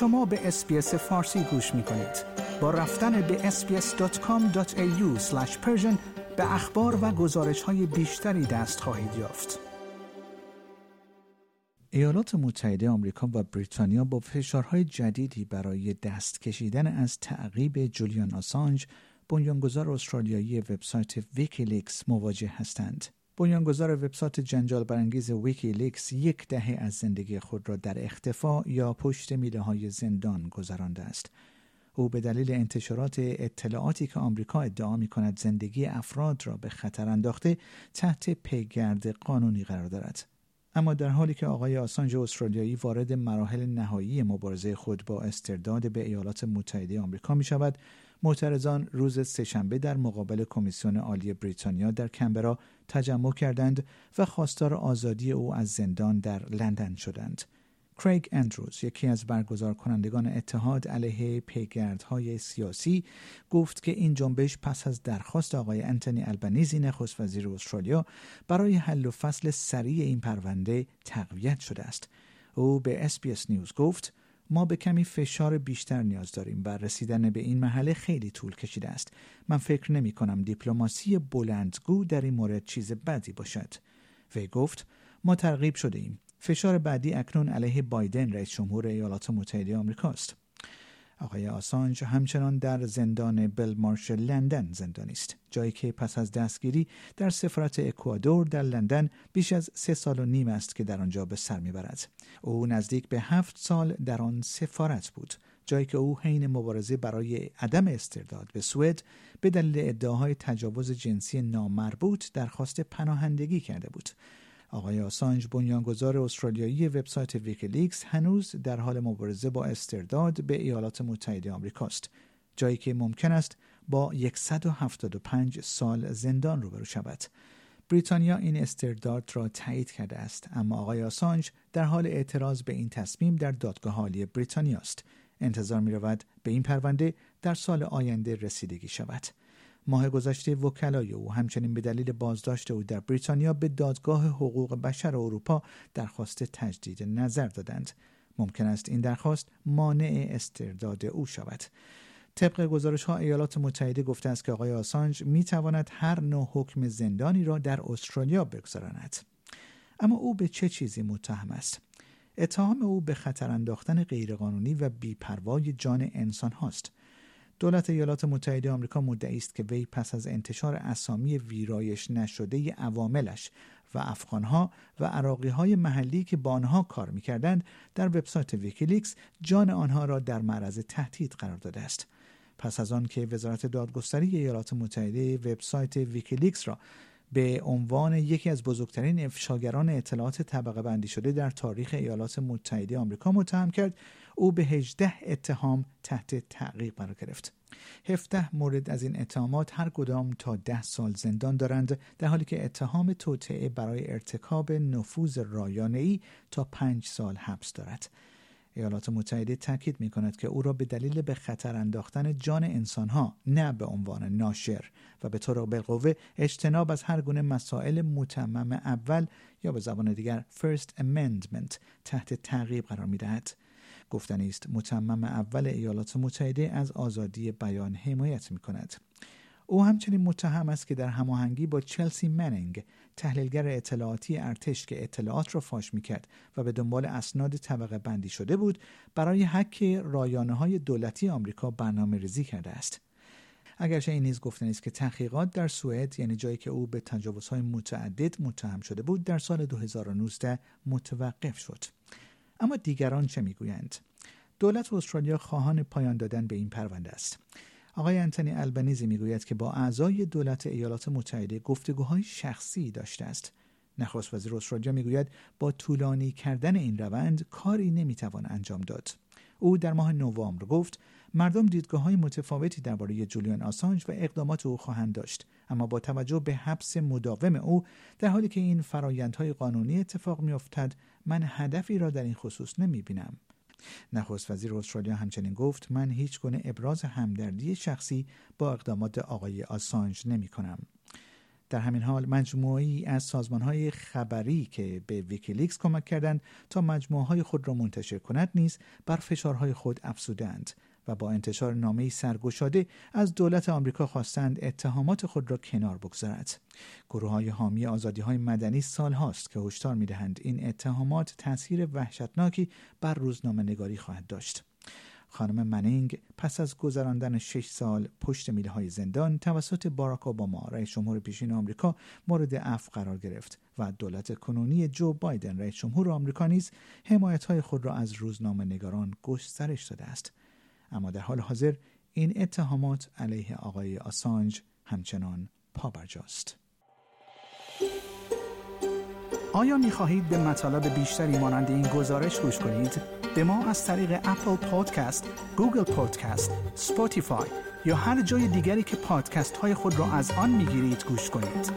شما به SBS فارسی گوش می کنید. با رفتن به sbs.com.au به اخبار و گزارش های بیشتری دست خواهید یافت. ایالات متحده آمریکا و بریتانیا با فشارهای جدیدی برای دست کشیدن از تعقیب جولیان آسانج بنیانگذار استرالیایی وبسایت ویکیلیکس مواجه هستند. بنیانگذار وبسایت جنجال برانگیز ویکیلیکس یک دهه از زندگی خود را در اختفا یا پشت میله های زندان گذرانده است. او به دلیل انتشارات اطلاعاتی که آمریکا ادعا می کند زندگی افراد را به خطر انداخته تحت پیگرد قانونی قرار دارد. اما در حالی که آقای آسانج استرالیایی وارد مراحل نهایی مبارزه خود با استرداد به ایالات متحده آمریکا می شود معترضان روز سهشنبه در مقابل کمیسیون عالی بریتانیا در کمبرا تجمع کردند و خواستار آزادی او از زندان در لندن شدند. کریگ اندروز یکی از برگزار کنندگان اتحاد علیه پیگردهای سیاسی گفت که این جنبش پس از درخواست آقای آنتونی آلبانیزی نخست وزیر استرالیا برای حل و فصل سریع این پرونده تقویت شده است. او به SBS News گفت ما به کمی فشار بیشتر نیاز داریم و رسیدن به این مرحله خیلی طول کشیده است. من فکر نمی کنم دیپلماسی بلندگو در این مورد چیز بدی باشد. وی گفت ما ترغیب شده ایم. فشار بعدی اکنون علیه بایدن رئیس جمهور ایالات متحده آمریکا است آقای آسانج همچنان در زندان بلمارش لندن زندانی است. جایی که پس از دستگیری در سفارت اکوادور در لندن بیش از سه سال و نیم است که در آنجا به سر می‌برد. او نزدیک به هفت سال در آن سفارت بود. جایی که او حین مبارزه برای عدم استرداد به سوئد به دلیل ادعاهای تجاوز جنسی نامربوط درخواست پناهندگی کرده بود. آقای آسانج بنیانگذار استرالیایی وبسایت ویکیلیکس هنوز در حال مبارزه با استرداد به ایالات متحده آمریکاست. جایی که ممکن است با 175 سال زندان روبرو شود. بریتانیا این استرداد را تایید کرده است اما آقای آسانج در حال اعتراض به این تصمیم در دادگاه عالی بریتانیا است. انتظار می رود به این پرونده در سال آینده رسیدگی شود. ماه گذشته وکلای او همچنین به دلیل بازداشت او در بریتانیا به دادگاه حقوق بشر اروپا درخواست تجدید نظر دادند. ممکن است این درخواست مانع استرداد او شود. طبق گزارش ها ایالات متحده گفته است که آقای آسانج می تواند هر نوع حکم زندانی را در استرالیا بگذراند. اما او به چه چیزی متهم است؟ اتهام او به خطر انداختن غیرقانونی و بیپروای جان انسان هاست. دولت ایالات متحده آمریکا مدعی است که وی پس از انتشار اسامی ویرایش نشده عواملش و افغانها و عراقی های محلی که با آنها کار می‌کردند در وبسایت ویکیلیکس جان آنها را در معرض تهدید قرار داده است. پس از آن که وزارت دادگستری ایالات متحده وبسایت ویکیلیکس را به عنوان یکی از بزرگترین افشاگران اطلاعات طبقه بندی شده در تاریخ ایالات متحده آمریکا متهم کرد او به 18 اتهام تحت تعقیب قرار گرفت. 17 مورد از این اتهامات هر کدام تا 10 سال زندان دارند در حالی که اتهام توطعه برای ارتکاب نفوذ ای تا 5 سال حبس دارد. ایالات متحده تاکید می کند که او را به دلیل به خطر انداختن جان انسانها نه به عنوان ناشر و به طور بالقوه اجتناب از هر گونه مسائل متمم اول یا به زبان دیگر First Amendment تحت تعقیب قرار می دهد. گفتنی است متمم اول ایالات متحده از آزادی بیان حمایت می کند. او همچنین متهم است که در هماهنگی با چلسی مننگ تحلیلگر اطلاعاتی ارتش که اطلاعات را فاش می‌کرد و به دنبال اسناد طبقه بندی شده بود برای حک رایانه های دولتی آمریکا برنامه ریزی کرده است. اگرچه این نیز گفتنی است که تحقیقات در سوئد یعنی جایی که او به تجاوزهای متعدد متهم شده بود در سال 2019 متوقف شد. اما دیگران چه می‌گویند؟ دولت استرالیا خواهان پایان دادن به این پرونده است. آقای انتونی البنیزی می‌گوید که با اعضای دولت ایالات متحده گفتگوهای شخصی داشته است. نخست وزیر استرالیا می‌گوید با طولانی کردن این روند کاری نمی‌توان انجام داد. او در ماه نوامبر گفت مردم دیدگاه های متفاوتی درباره جولیان آسانج و اقدامات او خواهند داشت. اما با توجه به حبس مداوم او در حالی که این فرایندهای قانونی اتفاق میافتد من هدفی را در این خصوص نمی بینم نخست وزیر استرالیا همچنین گفت من هیچ گونه ابراز همدردی شخصی با اقدامات آقای آسانج نمی کنم. در همین حال مجموعی از سازمان های خبری که به ویکیلیکس کمک کردند تا مجموعه های خود را منتشر کند نیز بر فشارهای خود افزودند و با انتشار نامه سرگشاده از دولت آمریکا خواستند اتهامات خود را کنار بگذارد. گروه های حامی آزادی های مدنی سال هاست که هشدار می دهند این اتهامات تاثیر وحشتناکی بر روزنامه نگاری خواهد داشت. خانم منینگ پس از گذراندن شش سال پشت میله های زندان توسط باراک اوباما رئیس جمهور پیشین آمریکا مورد عفو قرار گرفت و دولت کنونی جو بایدن رئیس جمهور آمریکا نیز حمایت های خود را از روزنامه نگاران گسترش داده است اما در حال حاضر این اتهامات علیه آقای آسانج همچنان پابرجاست. آیا می خواهید به مطالب بیشتری مانند این گزارش گوش کنید؟ به ما از طریق اپل پادکست، گوگل پادکست، سپوتیفای یا هر جای دیگری که پادکست های خود را از آن می گیرید گوش کنید.